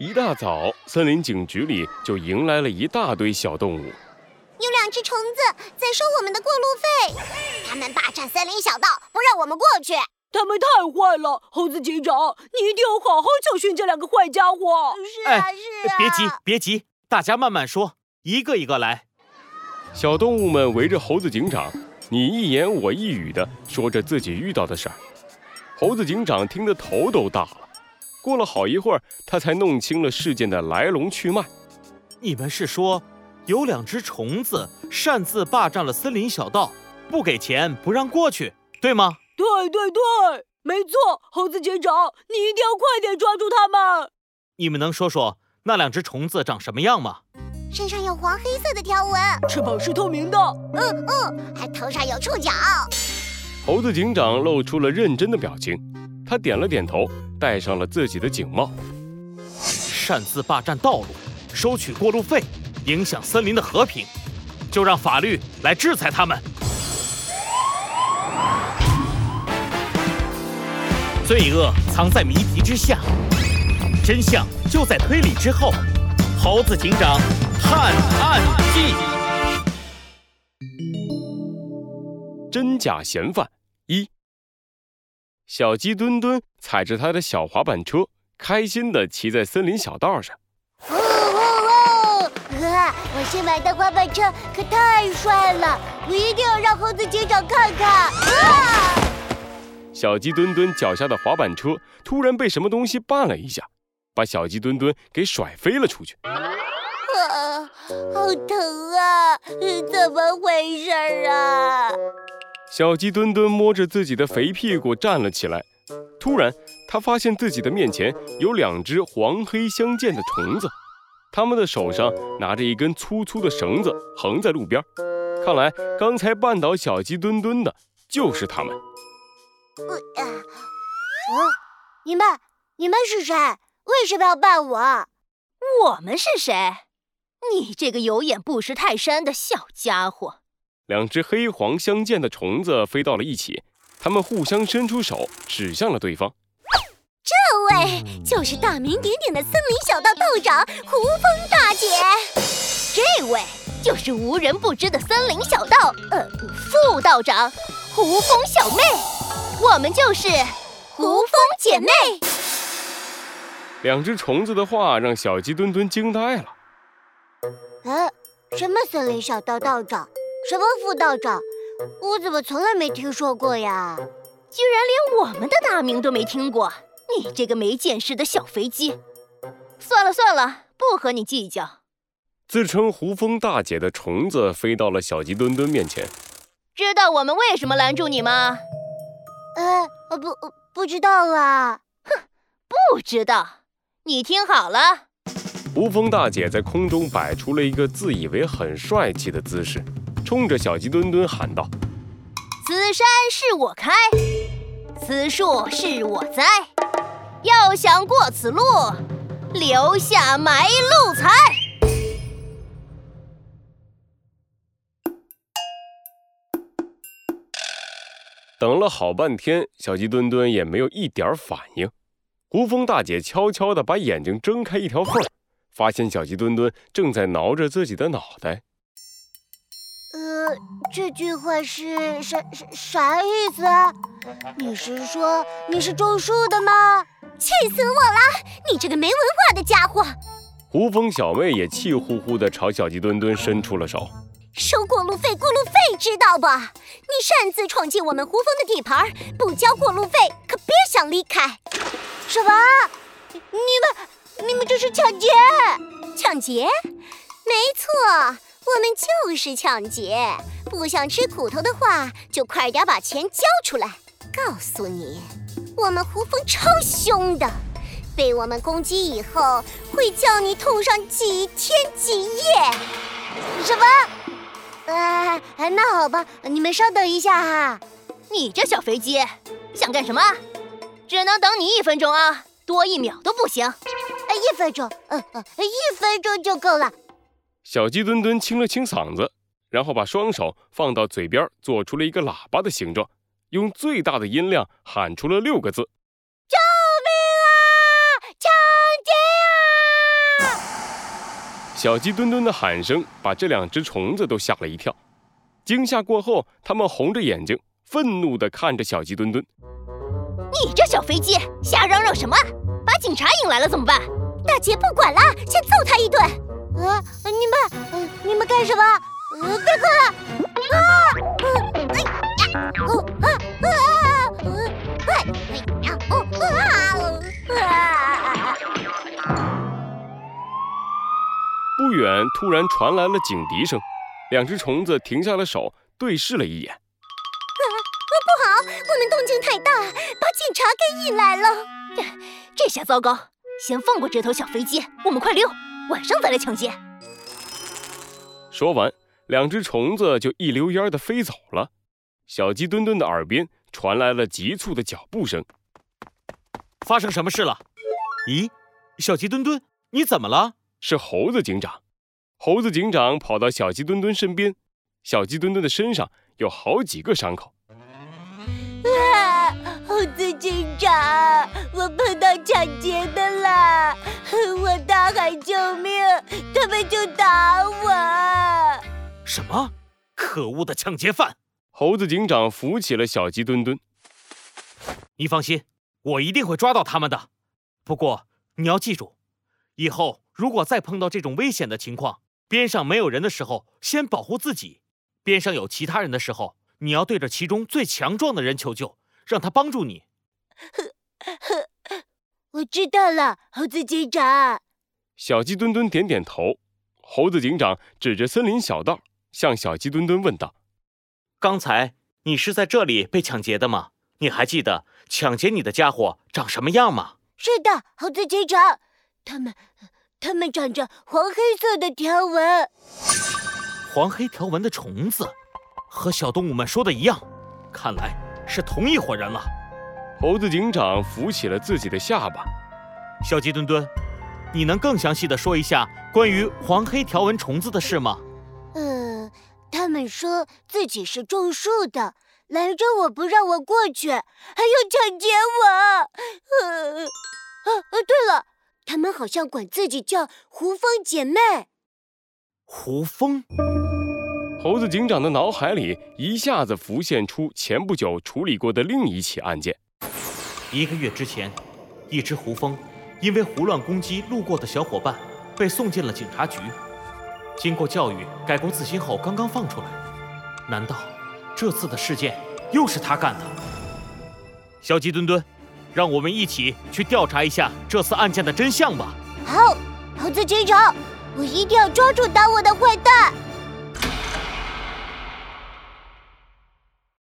一大早，森林警局里就迎来了一大堆小动物。有两只虫子在收我们的过路费，他们霸占森林小道，不让我们过去。他们太坏了，猴子警长，你一定要好好教训这两个坏家伙。是啊，是啊。别急，别急，大家慢慢说，一个一个来。小动物们围着猴子警长，你一言我一语的说着自己遇到的事儿。猴子警长听得头都大了。过了好一会儿，他才弄清了事件的来龙去脉。你们是说，有两只虫子擅自霸占了森林小道，不给钱不让过去，对吗？对对对，没错，猴子警长，你一定要快点抓住他们。你们能说说那两只虫子长什么样吗？身上有黄黑色的条纹，翅膀是透明的，嗯嗯，还头上有触角。猴子警长露出了认真的表情，他点了点头，戴上了自己的警帽。擅自霸占道路，收取过路费，影响森林的和平，就让法律来制裁他们。罪恶藏在谜题之下，真相就在推理之后。猴子警长探案记：真假嫌犯一。小鸡墩墩踩着他的小滑板车，开心地骑在森林小道上。哦哦哦！我新买的滑板车可太帅了，我一定要让猴子警长看看。啊！小鸡墩墩脚下的滑板车突然被什么东西绊了一下，把小鸡墩墩给甩飞了出去。啊，好疼啊！怎么回事啊？小鸡墩墩摸着自己的肥屁股站了起来。突然，他发现自己的面前有两只黄黑相间的虫子，它们的手上拿着一根粗粗的绳子，横在路边。看来，刚才绊倒小鸡墩墩的就是它们。呃，哦，你们，你们是谁？为什么要绊我？我们是谁？你这个有眼不识泰山的小家伙！两只黑黄相间的虫子飞到了一起，它们互相伸出手，指向了对方。这位就是大名鼎鼎的森林小道道长胡蜂大姐，这位就是无人不知的森林小道呃副道长胡蜂小妹。我们就是胡蜂姐妹。两只虫子的话让小鸡墩墩惊呆了。哎，什么森林小道道长，什么副道长，我怎么从来没听说过呀？居然连我们的大名都没听过，你这个没见识的小肥鸡！算了算了，不和你计较。自称胡蜂大姐的虫子飞到了小鸡墩墩面前。知道我们为什么拦住你吗？呃，不，不知道啊。哼，不知道。你听好了。胡蜂大姐在空中摆出了一个自以为很帅气的姿势，冲着小鸡墩墩喊道：“此山是我开，此树是我栽，要想过此路，留下埋路财。”等了好半天，小鸡墩墩也没有一点反应。胡蜂大姐悄悄地把眼睛睁开一条缝，发现小鸡墩墩正在挠着自己的脑袋。呃，这句话是啥啥啥意思？你是说你是种树的吗？气死我了！你这个没文化的家伙！胡蜂小妹也气呼呼地朝小鸡墩墩伸出了手。收过路费，过路费知道不？你擅自闯进我们胡蜂的地盘，不交过路费可别想离开！什么？你们，你们这是抢劫！抢劫？没错，我们就是抢劫。不想吃苦头的话，就快点把钱交出来。告诉你，我们胡蜂超凶的，被我们攻击以后，会叫你痛上几天几夜。什么？哎，那好吧，你们稍等一下哈。你这小肥鸡，想干什么？只能等你一分钟啊，多一秒都不行。一分钟，嗯嗯，一分钟就够了。小鸡墩墩清了清嗓子，然后把双手放到嘴边，做出了一个喇叭的形状，用最大的音量喊出了六个字：“救命啊！抢劫啊！”小鸡墩墩的喊声把这两只虫子都吓了一跳。惊吓过后，它们红着眼睛，愤怒地看着小鸡墩墩。你这小飞机，瞎嚷嚷什么？把警察引来了怎么办？大姐不管了，先揍他一顿。啊，你们，呃、你们干什么？呃，别过来！啊！呃，哎呀！哦啊啊！呃，哎呀！哦啊！啊！不远，突然传来了警笛声，两只虫子停下了手，对视了一眼。啊，不好，我们动静太大，把警察给引来了。这下糟糕，先放过这头小飞机，我们快溜，晚上再来抢劫。说完，两只虫子就一溜烟的飞走了。小鸡墩墩的耳边传来了急促的脚步声。发生什么事了？咦，小鸡墩墩，你怎么了？是猴子警长。猴子警长跑到小鸡墩墩身边，小鸡墩墩的身上有好几个伤口。啊！猴子警长，我碰到抢劫的啦！我大喊救命，他们就打我。什么？可恶的抢劫犯！猴子警长扶起了小鸡墩墩。你放心，我一定会抓到他们的。不过你要记住，以后如果再碰到这种危险的情况，边上没有人的时候，先保护自己；边上有其他人的时候，你要对着其中最强壮的人求救，让他帮助你。我知道了，猴子警长。小鸡墩墩点点头。猴子警长指着森林小道，向小鸡墩墩问道：“刚才你是在这里被抢劫的吗？你还记得抢劫你的家伙长什么样吗？”“是的，猴子警长。他们，他们长着黄黑色的条纹。黄黑条纹的虫子，和小动物们说的一样，看来是同一伙人了。”猴子警长扶起了自己的下巴。小鸡墩墩，你能更详细的说一下关于黄黑条纹虫子的事吗？呃，他们说自己是种树的，拦着我不让我过去，还要抢劫我。呃，啊啊，对了，他们好像管自己叫胡蜂姐妹。胡蜂。猴子警长的脑海里一下子浮现出前不久处理过的另一起案件。一个月之前，一只胡蜂因为胡乱攻击路过的小伙伴，被送进了警察局。经过教育，改过自新后刚刚放出来。难道这次的事件又是他干的？小鸡墩墩，让我们一起去调查一下这次案件的真相吧。好，猴子警长，我一定要抓住打我的坏蛋。